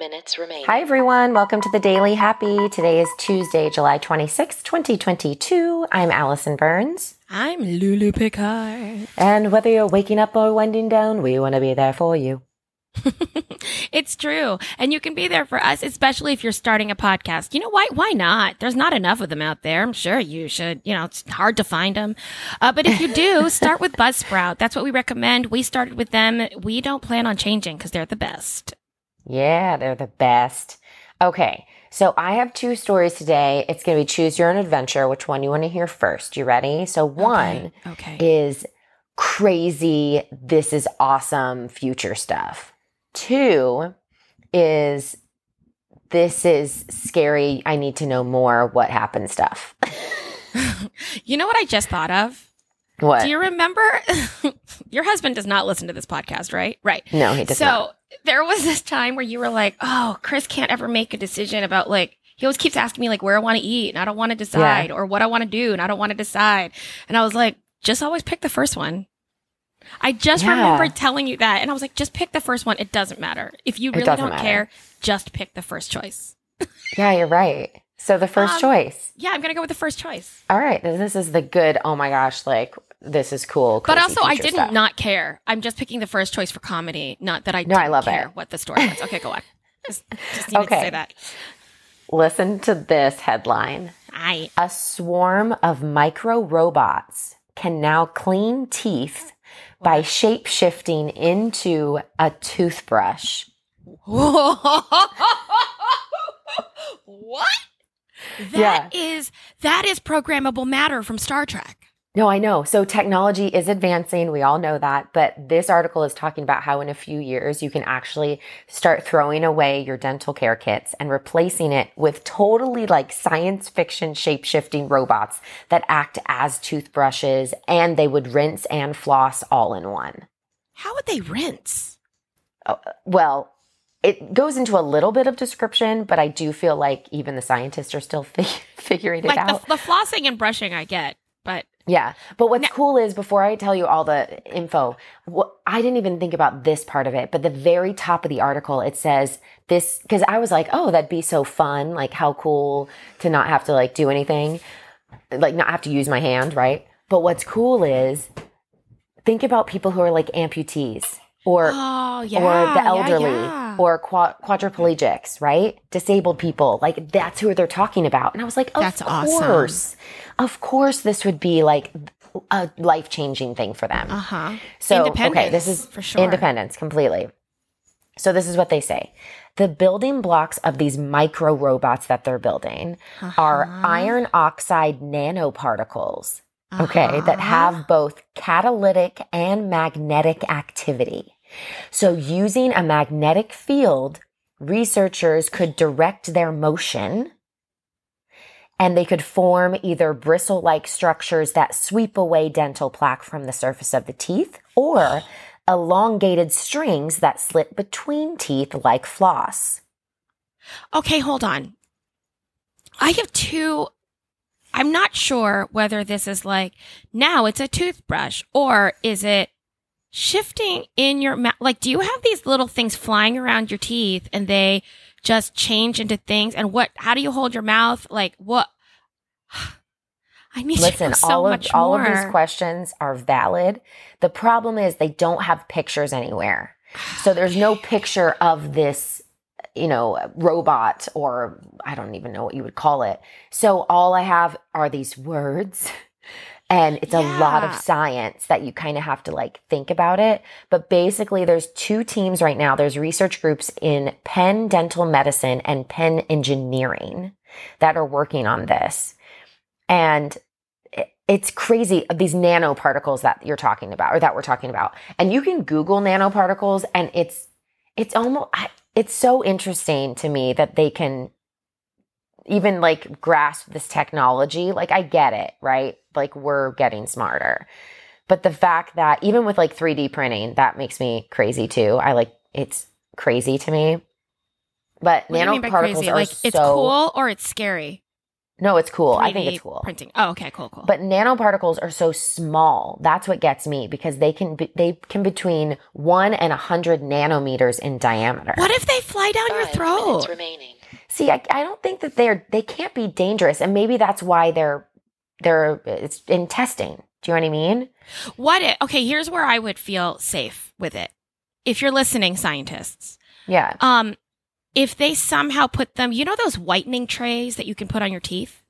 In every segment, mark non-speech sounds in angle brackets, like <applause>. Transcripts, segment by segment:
minutes remain. Hi, everyone. Welcome to the Daily Happy. Today is Tuesday, July 26th, 2022. I'm Allison Burns. I'm Lulu Picard. And whether you're waking up or winding down, we want to be there for you. <laughs> it's true. And you can be there for us, especially if you're starting a podcast. You know why? Why not? There's not enough of them out there. I'm sure you should, you know, it's hard to find them. Uh, but if you do, <laughs> start with Buzzsprout. That's what we recommend. We started with them. We don't plan on changing because they're the best. Yeah, they're the best. Okay. So I have two stories today. It's going to be choose your own adventure. Which one you want to hear first? You ready? So one Okay. is crazy. This is awesome future stuff. Two is this is scary. I need to know more what happened stuff. <laughs> <laughs> you know what I just thought of? What? Do you remember? <laughs> your husband does not listen to this podcast, right? Right. no, he does so not. So there was this time where you were like, "Oh, Chris can't ever make a decision about like." He always keeps asking me like where I want to eat and I don't want to decide, or what I want to do and I don't want to decide. And I was like, just always pick the first one. I just Yeah. remember telling you that, and I was like, just pick the first one. It doesn't matter if you really don't matter. care. Just pick the first choice. <laughs> Yeah, you're right. So the first Um, choice. Yeah, I'm gonna go with the first choice. All right. This is the good. Oh my gosh. Like, this is cool. But also, I didn't stuff. not care. I'm just picking the first choice for comedy, not that I No, I love care it. what the story was. Okay, go on. <laughs> Just, just needed to Okay. say that. Listen to this headline. I A swarm of micro robots can now clean teeth by shape shifting into a toothbrush. <laughs> what? Yeah. That is that is programmable matter from Star Trek. No, I know. So technology is advancing. We all know that. But this article is talking about how in a few years you can actually start throwing away your dental care kits and replacing it with totally like science fiction shape shifting robots that act as toothbrushes and they would rinse and floss all in one. How would they rinse? Oh, uh, well, it goes into a little bit of description, but I do feel like even the scientists are still <laughs> fig- figuring it Like out. the, the flossing and brushing, I get, Yeah. But what's Now- cool is before I tell you all the info, what, I didn't even think about this part of it, but the very top of the article, it says this, because I was like, oh, that'd be so fun. Like, how cool to not have to like do anything, like, not have to use my hand, right? But what's cool is think about people who are like amputees or oh yeah, or the yeah, elderly yeah. Or qua- quadriplegics, right? Disabled people. Like that's who they're talking about. And I was like, of That's awesome. course. Of course this would be like a life-changing thing for them. uh huh. So, okay, this is for sure. independence completely. So this is what they say. The building blocks of these micro robots that they're building are Uh-huh. iron oxide nanoparticles okay, that Uh-huh. have both catalytic and magnetic activity. So using a magnetic field, researchers could direct their motion and they could form either bristle like structures that sweep away dental plaque from the surface of the teeth or elongated strings that slit between teeth like floss. Okay, hold on. I have two. I'm not sure whether this is like now it's a toothbrush or is it shifting in your mouth? Like, do you have these little things flying around your teeth and they just change into things? And what, how do you hold your mouth? Like, what? <sighs> I need Listen, <laughs> so all of all more. of these questions are valid. The problem is they don't have pictures anywhere. So there's no <sighs> picture of this, you know, robot or I don't even know what you would call it. So all I have are these words. <laughs> And it's a lot of science that you kind of have to like think about it. But basically, there's two teams right now. There's research groups in Penn Dental Medicine and Penn Engineering that are working on this. And it's crazy uh, these nanoparticles that you're talking about or that we're talking about. And you can Google nanoparticles and it's it's almost it's so interesting to me that they can even like grasp this technology. Like I get it, right? Like we're getting smarter. But the fact that even with like 3D printing, that makes me crazy too. I like it's crazy to me. But What do you mean by nanoparticles crazy? are Like, so it's cool or it's scary? No, it's cool. I think it's cool. Printing. Oh, okay, cool, cool. But nanoparticles are so small. That's what gets me because they can be, they can between one and a hundred nanometers in diameter. what if they fly down your throat? remaining. See, I, I don't think that they're they can't be dangerous, and maybe that's why they're they're it's in testing. Do you know what I mean? What if, okay, here's where I would feel safe with it. If you're listening, scientists, Yeah. um, if they somehow put them, you know, those whitening trays that you can put on your teeth?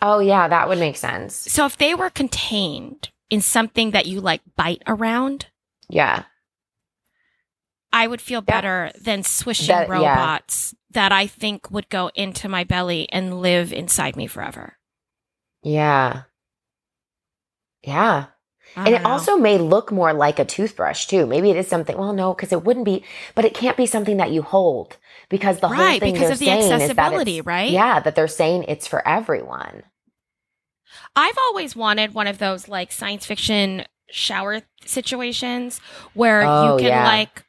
Oh yeah, that would make sense. So if they were contained in something that you like bite around, Yeah. I would feel Yeah. better than swishing That- yeah. robots that I think would go into my belly and live inside me forever. Yeah. Yeah. And it know. also may look more like a toothbrush too. Maybe it is something. Well, no, because it wouldn't be. But it can't be something that you hold because the whole Right, thing because of the saying is that accessibility, right? Yeah, that they're saying it's for everyone. I've always wanted one of those like science fiction shower situations where Oh, you can yeah. like,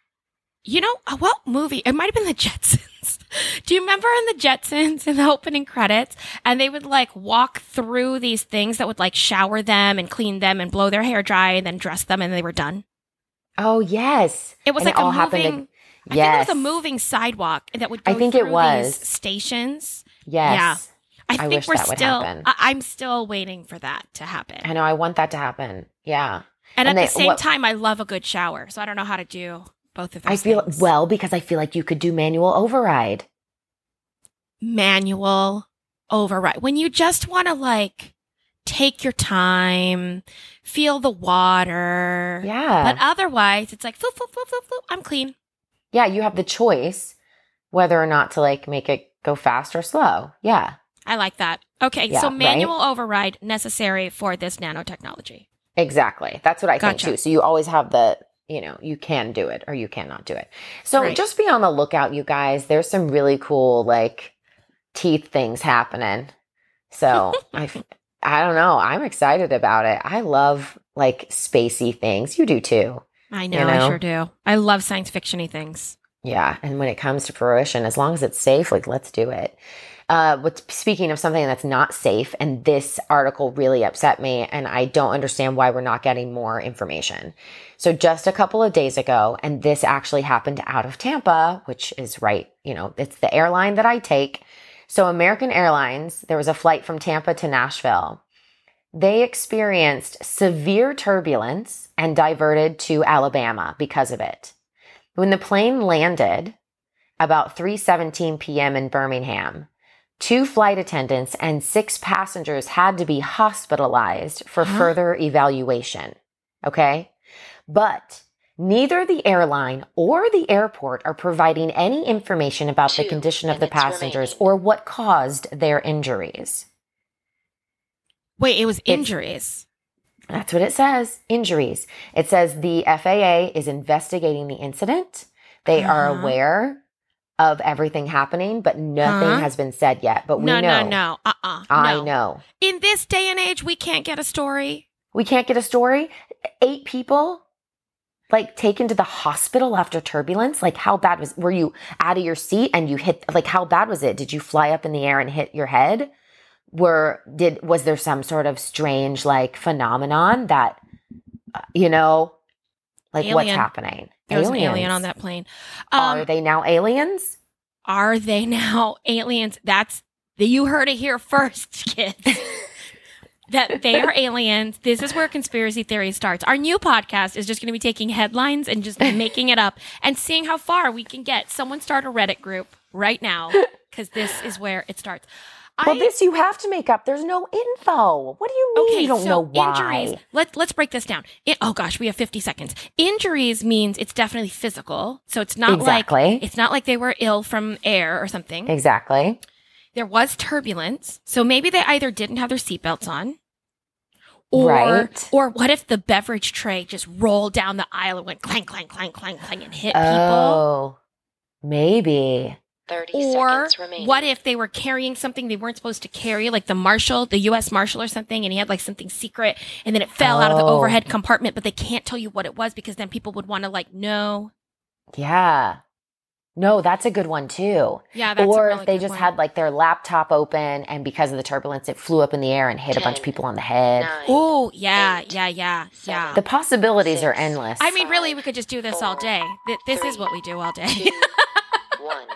you know, uh, what movie? It might have been the Jetsons. <laughs> Do you remember in the Jetsons in the opening credits? And they would like walk through these things that would like shower them and clean them and blow their hair dry and then dress them and they were done. Oh yes, It was And like all a happened moving. to- I yes. think it was a moving sidewalk that would go I think it was. these stations. Yes. I I think wish we're that would still. happen. I- I'm still waiting for that to happen. I know. I want that to happen. Yeah. And, And at they- the same what- time, I love a good shower. So I don't know how to do both of those I feel things. well because I feel like you could do manual override. manual override. When you just want to like take your time, feel the water. Yeah. But otherwise, it's like, floop, floop, floop, floop, floop, I'm clean. yeah, you have the choice whether or not to like make it go fast or slow. Yeah. I like that. Okay. Yeah, so right? manual override necessary for this nanotechnology. Exactly. That's what I Gotcha. think too. So you always have the, you know, you can do it or you cannot do it. So Right. just be on the lookout, you guys. There's some really cool like teeth things happening. So <laughs> I, I don't know. I'm excited about it. I love like spacey things. You do too. I know, You I sure do. I love science fiction-y things. Yeah. And when it comes to fruition, as long as it's safe, like let's do it. Uh, but speaking of something that's not safe, and this article really upset me, and I don't understand why we're not getting more information. So just a couple of days ago, and this actually happened out of Tampa, which is right, you know, it's the airline that I take. So American Airlines, there was a flight from Tampa to Nashville. They experienced severe turbulence and diverted to Alabama because of it. When the plane landed about 3:17 p.m. in Birmingham, two flight attendants and six passengers had to be hospitalized for Huh? further evaluation. Okay? But neither the airline or the airport are providing any information about the condition of the passengers remaining. or what caused their injuries. Wait, it was injuries. That's what it says. Injuries. It says the FAA is investigating the incident. They are Uh-huh. aware of everything happening, but nothing Huh? has been said yet. But we no, know. no, no. Uh-uh. I no. know. In this day and age, we can't get a story. We can't get a story. Eight people like taken to the hospital after turbulence. Like how bad was were you out of your seat and you hit like how bad was it? Did you fly up in the air and hit your head? Were did was there some sort of strange like phenomenon that uh, you know like what's happening? There was an alien on that plane. Um, Are they now aliens? are they now <laughs> aliens? That's you heard it here first, <laughs> kids. that they are aliens. This is where conspiracy theory starts. Our new podcast is just going to be taking headlines and just <laughs> making it up and seeing how far we can get. Someone start a Reddit group right now because this is where it starts. Well, I- this you have to make up. There's no info. What do you mean Okay, you don't so know why? injuries. Let Let's break this down. It, oh gosh, we have fifty seconds. Injuries means it's definitely physical. So it's not Exactly. like it's not like they were ill from air or something. Exactly. There was turbulence, so maybe they either didn't have their seatbelts on, or Right. or what if the beverage tray just rolled down the aisle and went clang, clang, clang, clang, clang and hit people. Oh, maybe. 30 Or seconds remaining. what if they were carrying something they weren't supposed to carry, like the marshal, the U.S. marshal or something, and he had like something secret, and then it fell out of the Oh. overhead compartment, but they can't tell you what it was because then people would want to like know. Yeah. No, that's a good one too. Yeah, that's a or really if they good just one. had like their laptop open and because of the turbulence, it flew up in the air and hit a bunch of people on the head. Oh, yeah, eight, yeah, yeah, yeah. seven, The possibilities are endless. I mean, really, we could just do this all day. Th- This is what we do all day. two, <laughs> one.